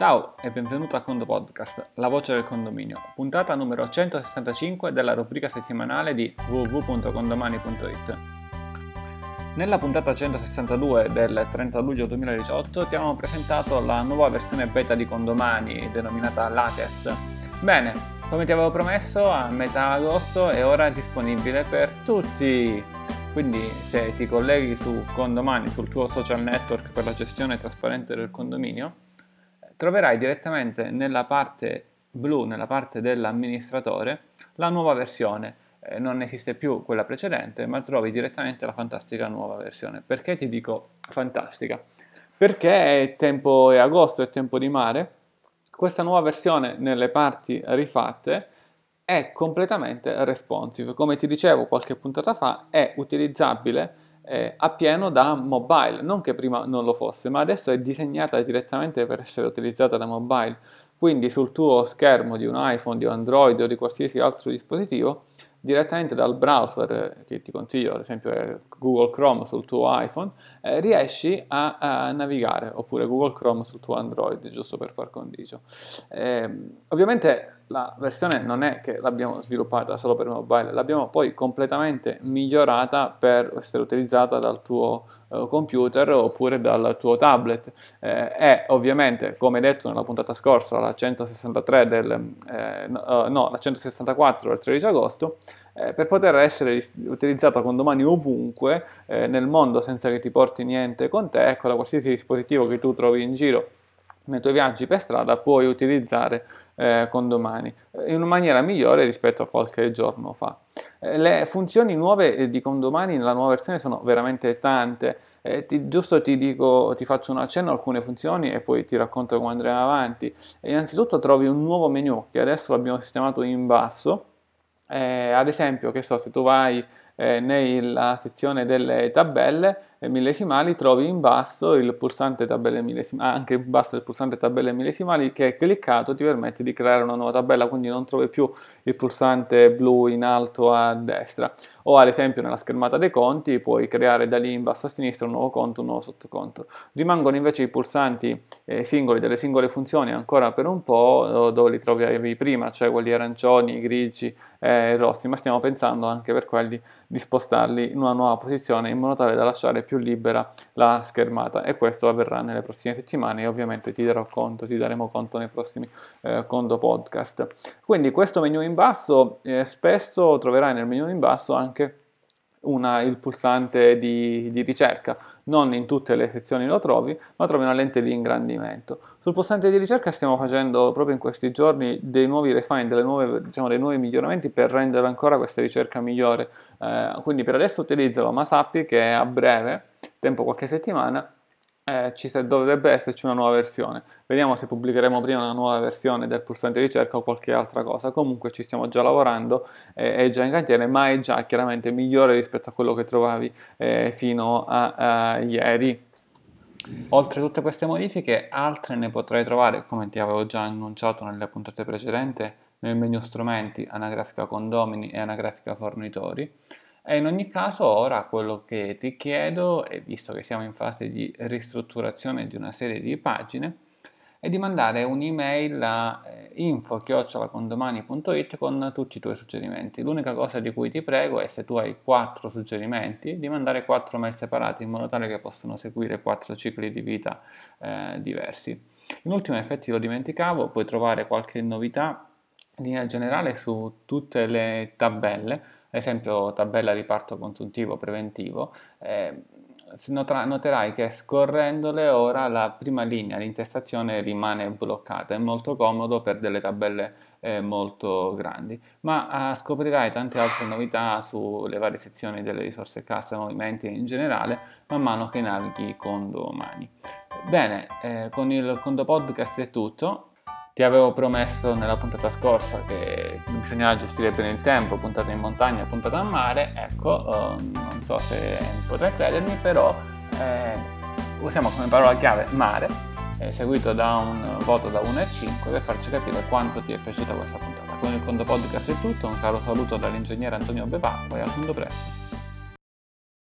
Ciao e benvenuto a Condo Podcast, la voce del condominio, puntata numero 165 della rubrica settimanale di www.condomani.it. Nella puntata 162 del 30 luglio 2018 ti abbiamo presentato la nuova versione beta di Condomani denominata Latest. Bene, come ti avevo promesso, a metà agosto è ora disponibile per tutti. Quindi se ti colleghi su Condomani, sul tuo social network per la gestione trasparente del condominio, troverai direttamente nella parte blu, nella parte dell'amministratore, la nuova versione. Eh, non esiste più quella precedente, ma trovi direttamente la fantastica nuova versione. Perché ti dico fantastica? Perché è tempo, è agosto, è tempo di mare. Questa nuova versione nelle parti rifatte è completamente responsive. Come ti dicevo qualche puntata fa, è utilizzabile eh, appieno da mobile, non che prima non lo fosse, ma adesso è disegnata direttamente per essere utilizzata da mobile. Quindi sul tuo schermo di un iPhone, di un Android o di qualsiasi altro dispositivo, direttamente dal browser eh, che ti consiglio, ad esempio Google Chrome sul tuo iPhone, eh, riesci a, a, navigare, oppure Google Chrome sul tuo Android, giusto per par condicio. Eh, ovviamente la versione non è che l'abbiamo sviluppata solo per mobile, l'abbiamo poi completamente migliorata per essere utilizzata dal tuo uh, computer oppure dal tuo tablet. Eh, è ovviamente, come detto nella puntata scorsa, la 163 del, eh, no, no, la 164 del 13 agosto, eh, per poter essere utilizzata con domani ovunque eh, nel mondo senza che ti porti niente con te, ecco, da qualsiasi dispositivo che tu trovi in giro nei tuoi viaggi per strada puoi utilizzare eh, condomani in una maniera migliore rispetto a qualche giorno fa. Eh, le funzioni nuove eh, di condomani nella nuova versione sono veramente tante. Eh, ti, giusto ti dico, ti faccio un accenno a alcune funzioni e poi ti racconto come andremo avanti. E innanzitutto trovi un nuovo menu che adesso l'abbiamo sistemato in basso. Eh, ad esempio, che so, se tu vai eh, nella sezione delle tabelle, millesimali trovi in basso il pulsante tabelle millesimali, anche in basso il pulsante tabelle millesimali che cliccato ti permette di creare una nuova tabella, quindi non trovi più il pulsante blu in alto a destra. O ad esempio nella schermata dei conti puoi creare da lì in basso a sinistra un nuovo conto, un nuovo sottoconto. Rimangono invece i pulsanti eh, singoli delle singole funzioni ancora per un po' dove li trovavi prima, cioè quelli arancioni, grigi e eh, rossi, ma stiamo pensando anche per quelli di spostarli in una nuova posizione in modo tale da lasciare più libera la schermata e questo avverrà nelle prossime settimane e ovviamente ti darò conto, ti daremo conto nei prossimi eh, Condo Podcast. Quindi questo menu in basso, eh, spesso troverai nel menu in basso anche una, il pulsante di, di, ricerca, non in tutte le sezioni lo trovi, ma trovi una lente di ingrandimento. Sul pulsante di ricerca stiamo facendo proprio in questi giorni dei nuovi refine, nuove, diciamo, dei nuovi miglioramenti per rendere ancora questa ricerca migliore. Eh, quindi per adesso utilizzalo, ma sappi che a breve, tempo qualche settimana, eh, ci dovrebbe esserci una nuova versione. Vediamo se pubblicheremo prima una nuova versione del pulsante ricerca o qualche altra cosa. Comunque ci stiamo già lavorando, eh, è già in cantiere, ma è già chiaramente migliore rispetto a quello che trovavi eh, fino a, a ieri. Oltre a tutte queste modifiche, altre ne potrai trovare, come ti avevo già annunciato nelle puntate precedenti, nel menu strumenti anagrafica condomini e anagrafica fornitori. E in ogni caso ora quello che ti chiedo, e visto che siamo in fase di ristrutturazione di una serie di pagine, è di mandare un'email a eh, info-condomani.it con tutti i tuoi suggerimenti. L'unica cosa di cui ti prego è se tu hai quattro suggerimenti di mandare quattro mail separate in modo tale che possano seguire quattro cicli di vita eh, diversi. In ultimo, in effetti lo dimenticavo, puoi trovare qualche novità in linea generale su tutte le tabelle ad esempio tabella riparto consuntivo preventivo, eh, noterai che scorrendole ora la prima linea, l'intestazione rimane bloccata, è molto comodo per delle tabelle eh, molto grandi, ma eh, scoprirai tante altre novità sulle varie sezioni delle risorse cassa, movimenti in generale, man mano che navighi con domani. Bene, eh, con il Condo Podcast è tutto, ti avevo promesso nella puntata scorsa che bisognava gestire bene il tempo, puntata in montagna, puntata a mare, ecco, uh, non so se potrai credermi, però eh, usiamo come parola chiave mare, eh, seguito da un voto da 1 a 5 per farci capire quanto ti è piaciuta questa puntata. Con il Conto Podcast è tutto, un caro saluto dall'ingegnere Antonio Bevacqua e a tutto presto.